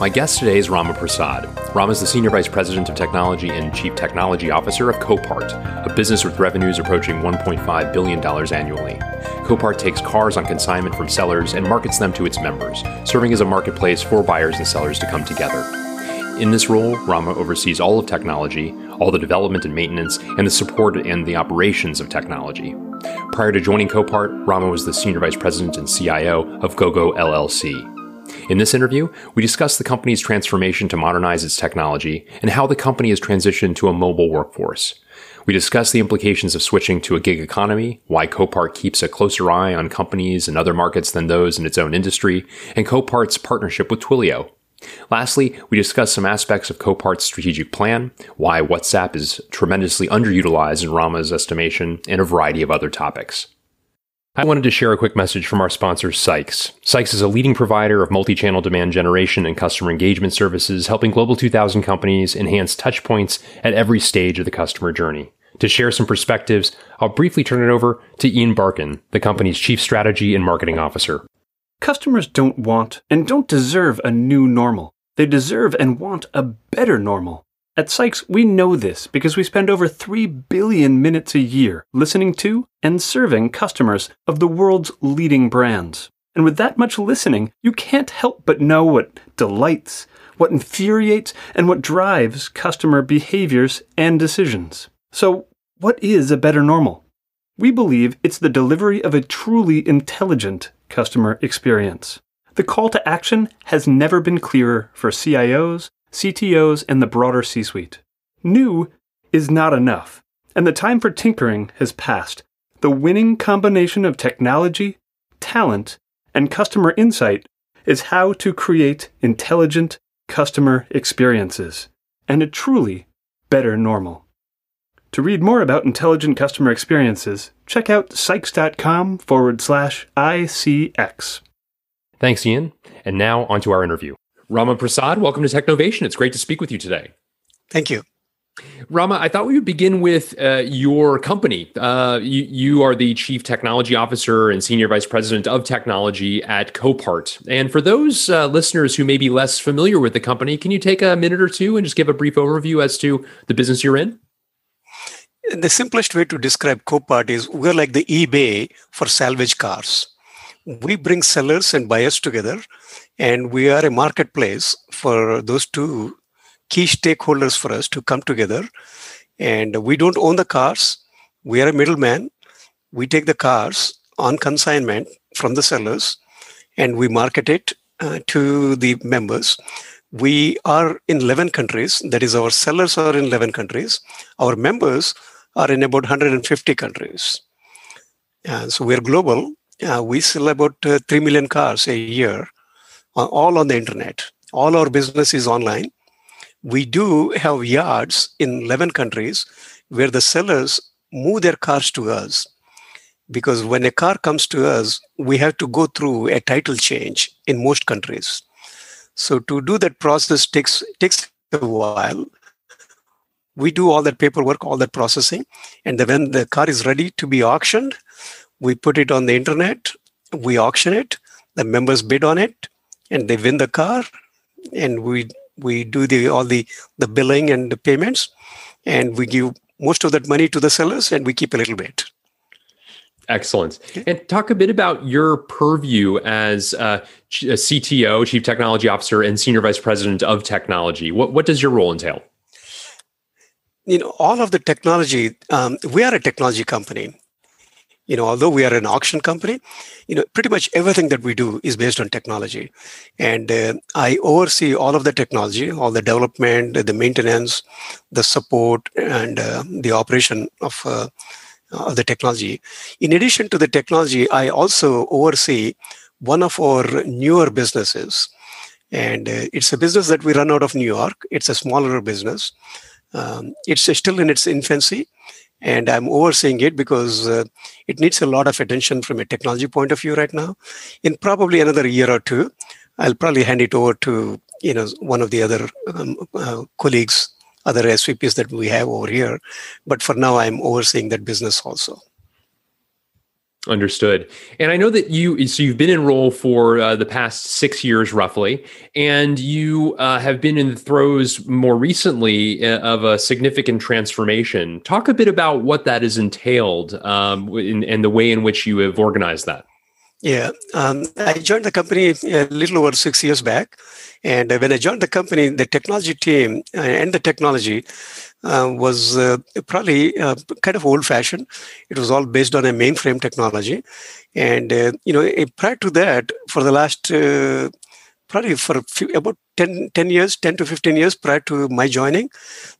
My guest today is Rama Prasad. Rama is the Senior Vice President of Technology and Chief Technology Officer of Copart, a business with revenues approaching $1.5 billion annually. Copart takes cars on consignment from sellers and markets them to its members, serving as a marketplace for buyers and sellers to come together. In this role, Rama oversees all of technology, all the development and maintenance, and the support and the operations of technology. Prior to joining Copart, Rama was the Senior Vice President and CIO of Gogo LLC, in this interview, we discuss the company's transformation to modernize its technology and how the company has transitioned to a mobile workforce. We discuss the implications of switching to a gig economy, why Copart keeps a closer eye on companies and other markets than those in its own industry, and Copart's partnership with Twilio. Lastly, we discuss some aspects of Copart's strategic plan, why WhatsApp is tremendously underutilized in Rama's estimation, and a variety of other topics. I wanted to share a quick message from our sponsor, Sykes. Sykes is a leading provider of multi channel demand generation and customer engagement services, helping Global 2000 companies enhance touchpoints at every stage of the customer journey. To share some perspectives, I'll briefly turn it over to Ian Barkin, the company's Chief Strategy and Marketing Officer. Customers don't want and don't deserve a new normal. They deserve and want a better normal. At Sykes, we know this because we spend over 3 billion minutes a year listening to and serving customers of the world's leading brands. And with that much listening, you can't help but know what delights, what infuriates, and what drives customer behaviors and decisions. So, what is a better normal? We believe it's the delivery of a truly intelligent customer experience. The call to action has never been clearer for CIOs, CTOs, and the broader C suite. New is not enough, and the time for tinkering has passed. The winning combination of technology, talent, and customer insight is how to create intelligent customer experiences and a truly better normal. To read more about intelligent customer experiences, check out sykes.com forward slash ICX. Thanks, Ian. And now onto our interview. Rama Prasad, welcome to Technovation. It's great to speak with you today. Thank you. Rama, I thought we would begin with uh, your company. Uh, you, you, are the Chief Technology Officer and Senior Vice President of Technology at Copart. And for those uh, listeners who may be less familiar with the company, can you take a minute or two and just give a brief overview as to the business you're in? The simplest way to describe Copart is we're like the eBay for salvage cars. We bring sellers and buyers together and we are a marketplace for those two key stakeholders for us to come together. And we don't own the cars. We are a middleman. We take the cars on consignment from the sellers and we market it uh, to the members. We are in 11 countries. That is, our sellers are in 11 countries. Our members are in about 150 countries. Uh, so we're global. Uh, we sell about uh, 3 million cars a year all on the internet. All our business is online. We do have yards in 11 countries where the sellers move their cars to us. Because when a car comes to us, we have to go through a title change in most countries. So to do that process takes takes a while. We do all that paperwork, all that processing, and then when the car is ready to be auctioned, we put it on the internet, we auction it, the members bid on it, and they win the car and we we do the all the the billing and the payments and we give most of that money to the sellers and we keep a little bit Excellent. And talk a bit about your purview as a CTO, Chief Technology Officer, and Senior Vice President of Technology. What, what does your role entail? You know, all of the technology, um, we are a technology company you know although we are an auction company you know pretty much everything that we do is based on technology and uh, i oversee all of the technology all the development the maintenance the support and uh, the operation of uh, of the technology in addition to the technology i also oversee one of our newer businesses And uh, it's a business that we run out of New York. It's a smaller business. Um, it's still in its infancy, and I'm overseeing it because uh, it needs a lot of attention from a technology point of view right now. In probably another year or two, I'll probably hand it over to you know one of the other um, uh, colleagues, other SVPs that we have over here. But for now, I'm overseeing that business also. Understood. And I know that you, so you've been in role for uh, the past six years roughly, and you uh, have been in the throes more recently uh, of a significant transformation. Talk a bit about what that has entailed um, in, and the way in which you have organized that. Yeah, um, I joined the company a little over six years back. And when I joined the company, the technology team uh, and the technology uh, was uh, probably uh, kind of old fashioned. It was all based on a mainframe technology. And, uh, you know, prior to that, for the last uh, probably for few, about 10, 10 years, 10 to 15 years prior to my joining,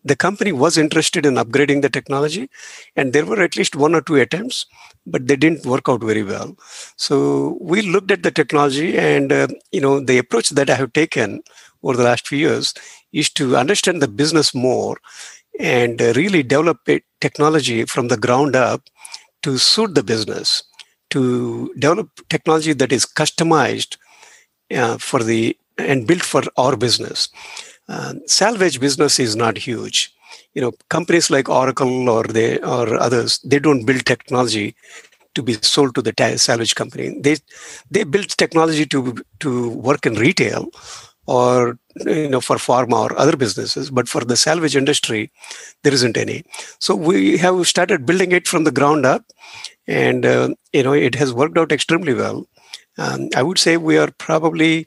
the company was interested in upgrading the technology. And there were at least one or two attempts, but they didn't work out very well. So we looked at the technology and, uh, you know, the approach that I have taken over the last few years is to understand the business more and really develop a technology from the ground up to suit the business, to develop technology that is customized uh, for the and built for our business. Uh, salvage business is not huge. You know, companies like Oracle or they or others, they don't build technology to be sold to the salvage company. They they build technology to to work in retail or you know for pharma or other businesses but for the salvage industry there isn't any so we have started building it from the ground up and uh, you know it has worked out extremely well um, I would say we are probably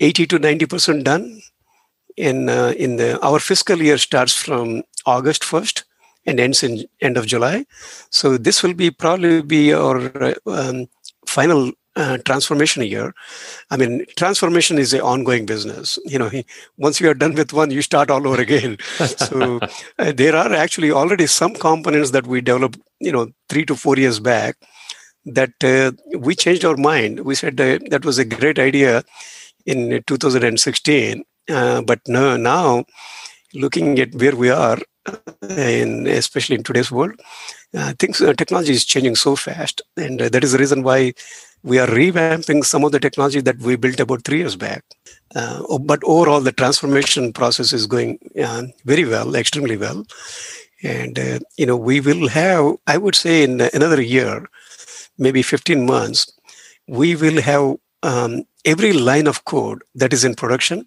80 to 90 percent done. In uh, in the our fiscal year starts from August 1st and ends in end of July. So this will be probably be our uh, um, final uh, transformation year. I mean, transformation is an ongoing business. You know, once you are done with one, you start all over again. so uh, there are actually already some components that we developed, you know, three to four years back that uh, we changed our mind. We said uh, that was a great idea in 2016, uh, but no, now looking at where we are, and uh, especially in today's world, uh, things uh, technology is changing so fast, and that is the reason why we are revamping some of the technology that we built about three years back. but overall, the transformation process is going very well, extremely well and uh, you know we will have i would say in another year maybe 15 months, we will have um, every line of code that is in production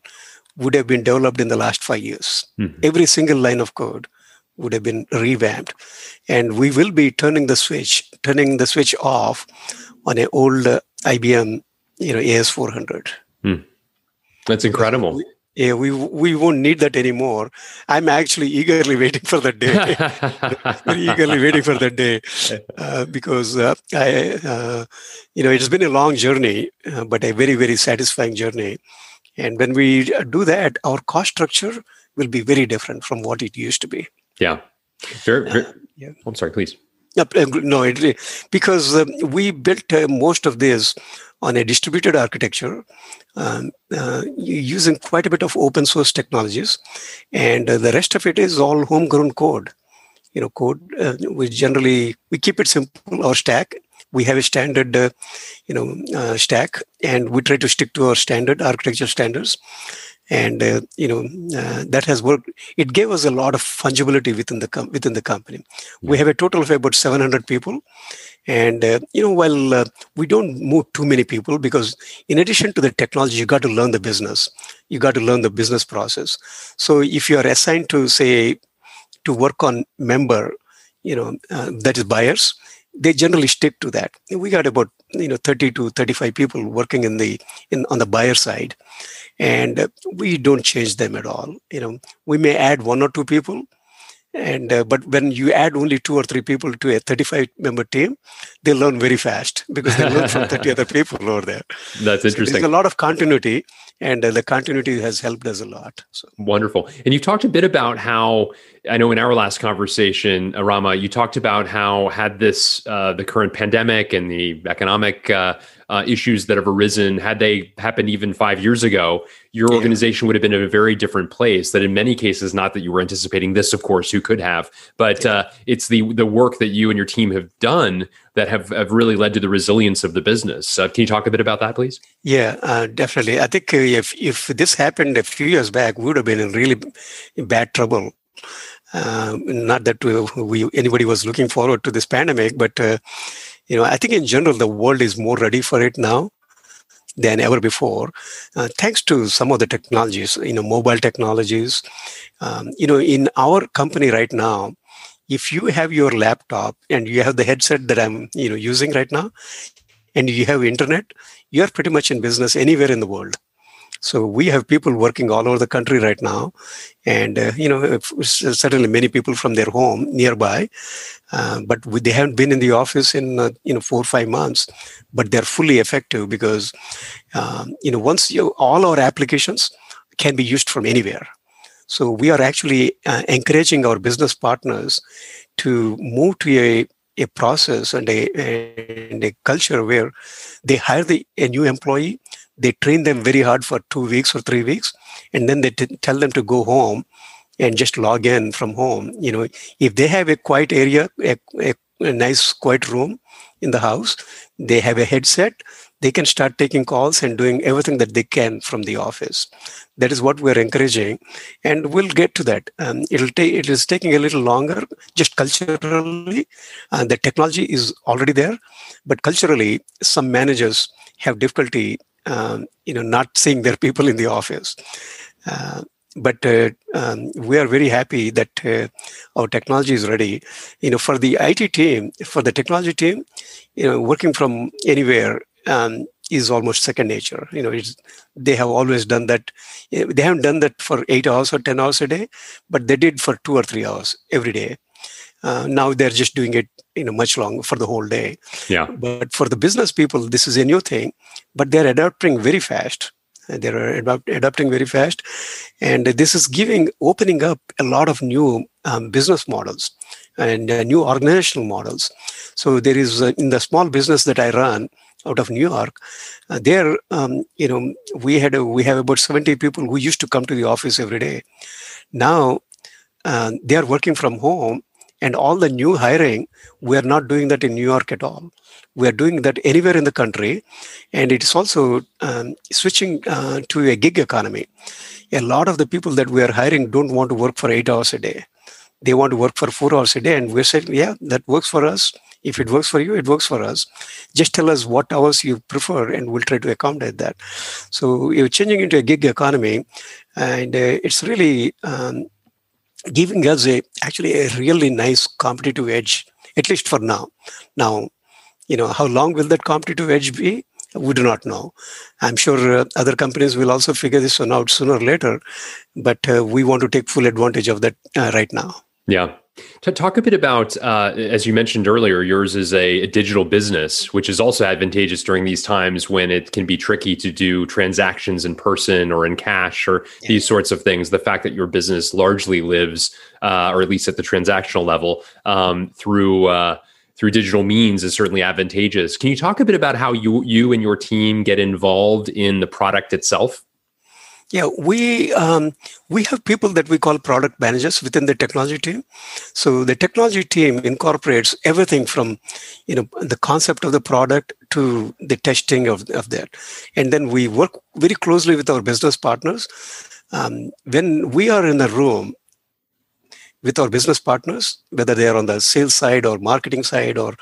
would have been developed in the last five years. Mm-hmm. Every single line of code would have been revamped. And we will be turning the switch, turning the switch off on an old uh, IBM, you know, AS400. Mm. That's incredible. We, yeah, we we won't need that anymore. I'm actually eagerly waiting for that day. Very eagerly waiting for that day uh, because uh, I, uh, you know, it has been a long journey, uh, but a very very satisfying journey. And when we do that, our cost structure will be very different from what it used to be. Yeah. Very, uh, yeah. I'm sorry, please. No, it, because um, we built uh, most of this on a distributed architecture um, uh, using quite a bit of open source technologies and uh, the rest of it is all homegrown code. You know code uh, we generally we keep it simple our stack. We have a standard uh, you know uh, stack and we try to stick to our standard architecture standards and uh, you know uh, that has worked. It gave us a lot of fungibility within the com- within the company. We have a total of about 700 people. And uh, you know while uh, we don't move too many people because in addition to the technology you got to learn the business. You got to learn the business process. So if you are assigned to say to work on member you know uh, that is buyers they generally stick to that. We got about you know 30 to 35 people working in the in on the buyer side. And we don't change them at all you know. We may add one or two people and uh, but when you add only two or three people to a 35 member team they learn very fast because they learn from 30 other people over there. That's interesting so there's a lot of continuity and uh, the continuity has helped us a lot so. wonderful. And you talked a bit about how i know in our last conversation uh, rama you talked about how had this uh, the current pandemic and the economic uh, uh, issues that have arisen, had they happened even five years ago, your yeah. organization would have been in a very different place. That in many cases, not that you were anticipating this, of course, you could have, but uh, it's the the work that you and your team have done that have, have really led to the resilience of the business. Uh, can you talk a bit about that, please? Yeah, uh, definitely. I think uh, if if this happened a few years back, we would have been in really bad trouble. Uh, not that we, anybody was looking forward to this pandemic, but uh, you know, I think in general the world is more ready for it now than ever before, uh, thanks to some of the technologies, you know, mobile technologies. Um, you know, in our company right now, if you have your laptop and you have the headset that I'm, you know, using right now, and you have internet, you are pretty much in business anywhere in the world. So we have people working all over the country right now, and uh, you know certainly many people from their home nearby, uh, but we, they haven't been in the office in uh, you know four or five months, but they're fully effective because um, you know once you all our applications can be used from anywhere. So we are actually uh, encouraging our business partners to move to a a process and a, and a culture where they hire the, a new employee they train them very hard for two weeks or three weeks and then they t- tell them to go home and just log in from home. You know if they have a quiet area a, a, a nice quiet room in the house they have a headset they can start taking calls and doing everything that they can from the office. That is what we're encouraging and we'll get to that. Um, it'll take it is taking a little longer just culturally uh, the technology is already there but culturally some managers have difficulty um, you know not seeing their people in the office. Uh, but uh, um, we are very happy that uh, our technology is ready. You know for the it team for the technology team you know working from anywhere um, is almost second nature. You know they have always done that. They haven't done that for eight hours or 10 hours a day but they did for two or three hours every day uh, now they're just doing it you know much longer for the whole day. Yeah. But for the business people this is a new thing but they're adapting very fast. They're adapt- adapting very fast. And this is giving opening up a lot of new um, business models and uh, new organizational models. So there is uh, in the small business that i run out of new york uh, there um, you know we had a, we have about 70 people who used to come to the office every day. Now uh, they are working from home and all the new hiring, we are not doing that in New York at all. We are doing that anywhere in the country. And it's also um, switching uh, to a gig economy. A lot of the people that we are hiring don't want to work for eight hours a day. They want to work for four hours a day. And we're saying, yeah, that works for us. If it works for you, it works for us. Just tell us what hours you prefer, and we'll try to accommodate that. So you're changing into a gig economy, and uh, it's really um, giving us a actually a really nice competitive edge, at least for now. Now, you know, how long will that competitive edge be? We do not know. I'm sure uh, other companies will also figure this one out sooner or later, but uh, we want to take full advantage of that uh, right now. Yeah. To talk a bit about, uh, as you mentioned earlier, yours is a, a, digital business, which is also advantageous during these times when it can be tricky to do transactions in person or in cash or yeah. these sorts of things. The fact that your business largely lives, uh, or at least at the transactional level, um, through uh, through digital means is certainly advantageous. Can you talk a bit about how you you and your team get involved in the product itself? Yeah, we um, we have people that we call product managers within the technology team. So the technology team incorporates everything from, you know, the concept of the product to the testing of, of that, and then we work very closely with our business partners. Um, when we are in a room with our business partners, whether they are on the sales side or marketing side or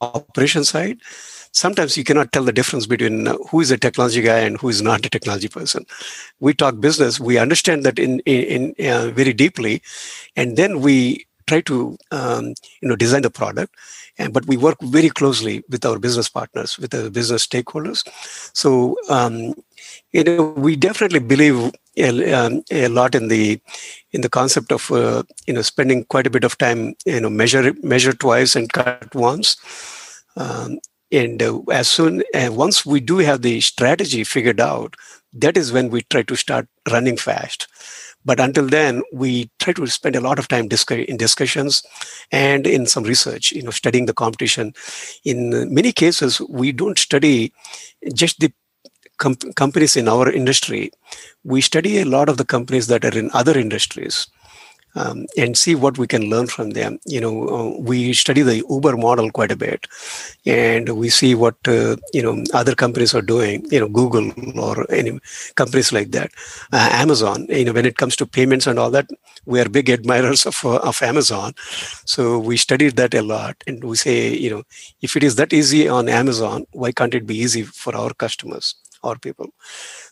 operation side, sometimes you cannot tell the difference between uh, who is a technology guy and who is not a technology person. We talk business, we understand that in, in, in uh, very deeply, and then we try to um, you know design the product. And, but we work very closely with our business partners, with the business stakeholders. So um, you know we definitely believe a, um, a, lot in the in the concept of uh, you know spending quite a bit of time you know measure measure twice and cut once um, and uh, as soon and once we do have the strategy figured out that is when we try to start running fast. But until then, we try to spend a lot of time in discussions and in some research, you know, studying the competition. In many cases, we don't study just the com- companies in our industry. We study a lot of the companies that are in other industries um, and see what we can learn from them. You know, uh, we study the Uber model quite a bit, and we see what uh, you know other companies are doing. You know, Google or any companies like that, uh, Amazon. You know, when it comes to payments and all that, we are big admirers of uh, of Amazon. So we studied that a lot, and we say, you know, if it is that easy on Amazon, why can't it be easy for our customers? our people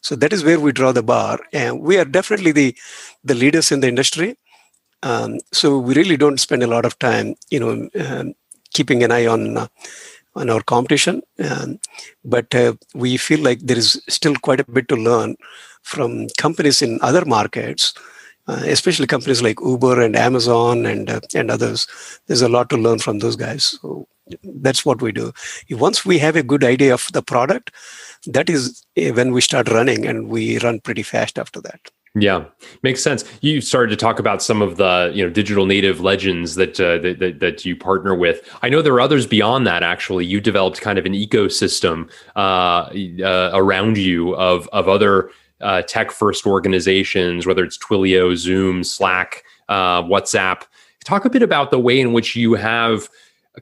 so that is where we draw the bar and we are definitely the the leaders in the industry um, so we really don't spend a lot of time, you know, um, keeping an eye on uh, on our competition. Um, but uh, we feel like there is still quite a bit to learn from companies in other markets, uh, especially companies like Uber and Amazon and uh, and others. There's a lot to learn from those guys. So that's what we do. Once we have a good idea of the product, that is uh, when we start running, and we run pretty fast after that. Yeah, makes sense. You started to talk about some of the you know digital native legends that, uh, that, that that you partner with. I know there are others beyond that. Actually, you developed kind of an ecosystem uh, uh, around you of of other uh, tech first organizations, whether it's Twilio, Zoom, Slack, uh, WhatsApp. Talk a bit about the way in which you have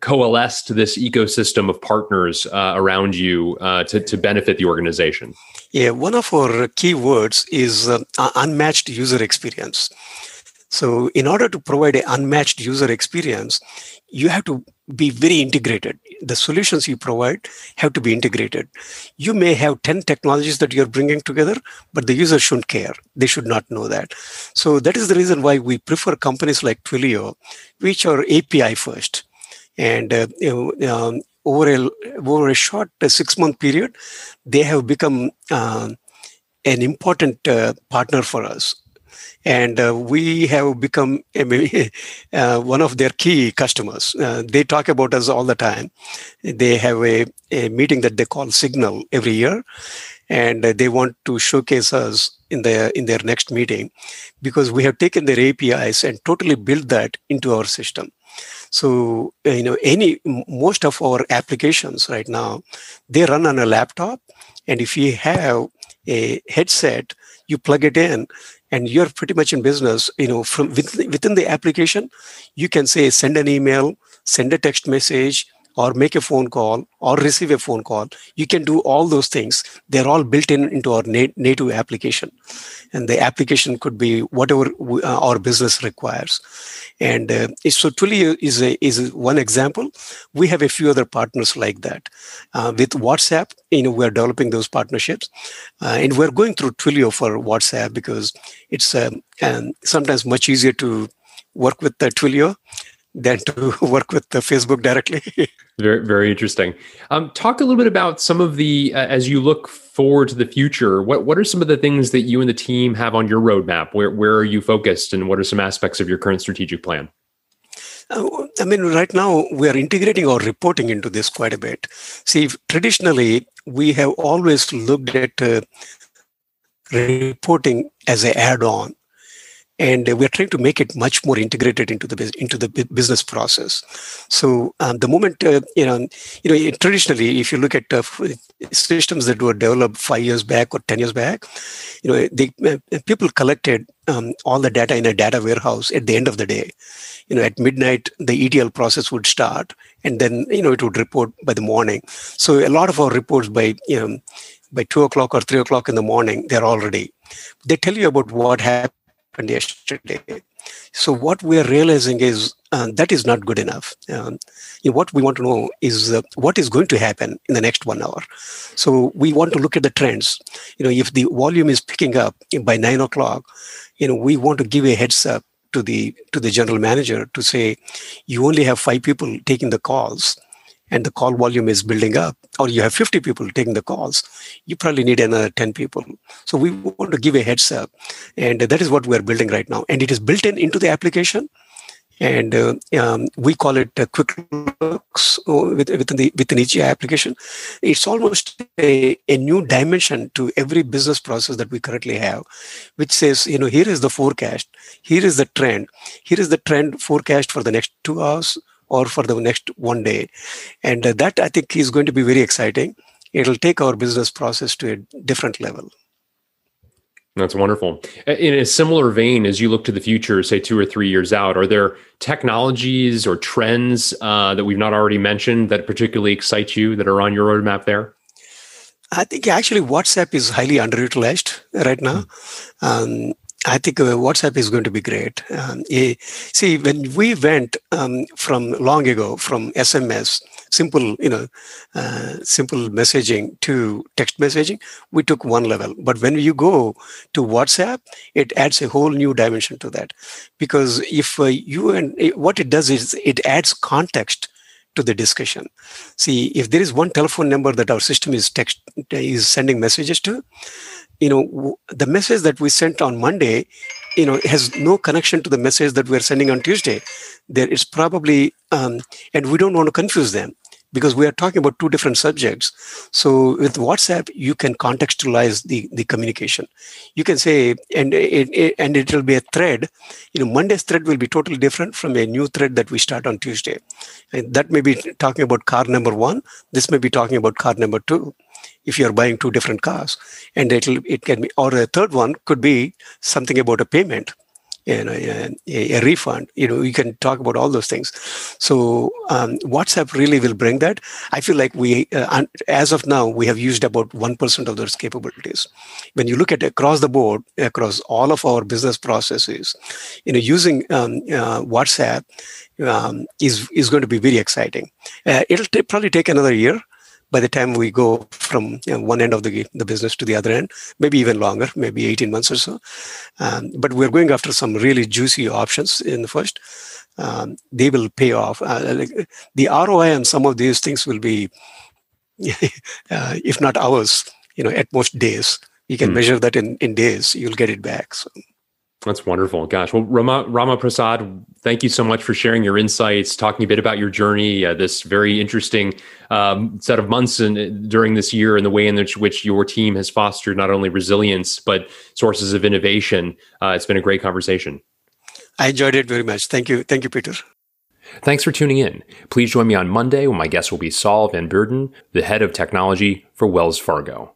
coalesced this ecosystem of partners uh, around you to to benefit the organization. Yeah, one of our key words is uh, unmatched user experience. So, in order to provide an unmatched user experience, you have to be very integrated. The solutions you provide have to be integrated. You may have 10 technologies that you're bringing together, but the user shouldn't care. They should not know that. So, that is the reason why we prefer companies like Twilio, which are API first. And uh, um, over a over a short uh, six month period, they have become uh, an important uh, partner for us, and uh, we have become uh, one of their key customers. They talk about us all the time. They have a, a meeting that they call Signal every year, and they want to showcase us in their in their next meeting because we have taken their APIs and totally built that into our system. So, you know, any, most of our applications right now, they run on a laptop. And if you have a headset, you plug it in and you're pretty much in business, you know, from within, within the application, you can say, send an email, send a text message, or make a phone call or receive a phone call you can do all those things. They're all built in into our nat- native application. And the application could be whatever we, uh, our business requires. And uh, so Twilio is a, is one example. We have a few other partners like that. Uh, with whatsapp you know we're developing those partnerships. Uh, and we're going through twilio for whatsapp because it's um, sometimes much easier to work with the twilio than to work with the Facebook directly. very, very interesting. Um, talk a little bit about some of the uh, as you look forward to the future. What what are some of the things that you and the team have on your roadmap? Where where are you focused, and what are some aspects of your current strategic plan? Uh, I mean, right now we are integrating our reporting into this quite a bit. See, traditionally we have always looked at uh, reporting as an add-on and we're trying to make it much more integrated into the into the business process. So um, the moment uh, you know, you know, traditionally, if you look at uh, systems that were developed five years back or ten years back, you know, they, uh, people collected um, all the data in a data warehouse at the end of the day. You know, at midnight, the ETL process would start, and then you know it would report by the morning. So a lot of our reports by you know by two o'clock or three o'clock in the morning, they're already. They tell you about what happened happened yesterday. So what we are realizing is uh, that is not good enough. Um, you know, what we want to know is uh, what is going to happen in the next one hour. So we want to look at the trends. You know, if the volume is picking up by nine o'clock, you know, we want to give a heads up to the to the general manager to say, you only have five people taking the calls and the call volume is building up, or you have 50 people taking the calls, you probably need another 10 people. So we want to give a heads up. And that is what we're building right now. And it is built in into the application. and uh, um, we call it uh, QuickLooks uh, within the within each application. It's almost a, a new dimension to every business process that we currently have, which says, you know, here is the forecast, here is the trend, here is the trend forecast for the next two hours or for the next one day, and uh, that I think is going to be very exciting. It'll take our business process to a different level. That's wonderful. In a similar vein, as you look to the future, say two or three years out, are there technologies or trends uh, that we've not already mentioned that particularly excite you that are on your roadmap there? I think actually WhatsApp is highly underutilized right now. Mm. Um, I think uh, WhatsApp is going to be great. Um, see, when we went um, from long ago from SMS simple, you know, uh, simple messaging to text messaging, we took one level. But when you go to WhatsApp, it adds a whole new dimension to that. Because if uh, you and eh, what it does is it adds context to the discussion. See, if there is one telephone number that our system is text is sending messages to, you know, the message that we sent on Monday, you know, has no connection to the message that we're sending on Tuesday. There is probably, um, and we don't want to confuse them because we are talking about two different subjects. So with WhatsApp, you can contextualize the, the communication. You can say, and it, and it will be a thread. You know, Monday's thread will be totally different from a new thread that we start on Tuesday. And that may be talking about car number one. This may be talking about car number two. If you're buying two different cars, and it'll it can be, or a third one could be something about a payment you know, a, a, refund. You know, you can talk about all those things. So um, WhatsApp really will bring that. I feel like we, uh, as of now, we have used about one percent of those capabilities. When you look at across the board, across all of our business processes, you know, using um, uh, WhatsApp um, is is going to be very exciting. Uh, it'll t- probably take another year by the time we go from you know, one end of the, the business to the other end, maybe even longer, maybe 18 months or so. Um, but we're going after some really juicy options in the first. Um, they will pay off. Uh, like the ROI on some of these things will be, uh, if not hours, you know, at most days. You can mm. measure that in, in days, you'll get it back. So. That's wonderful. Gosh. Well, Rama, Rama Prasad, thank you so much for sharing your insights, talking a bit about your journey, uh, this very interesting um, set of months in, during this year, and the way in which, which your team has fostered not only resilience, but sources of innovation. Uh, it's been a great conversation. I enjoyed it very much. Thank you. Thank you, Peter. Thanks for tuning in. Please join me on Monday when my guest will be Saul Van Beurden, the head of technology for Wells Fargo.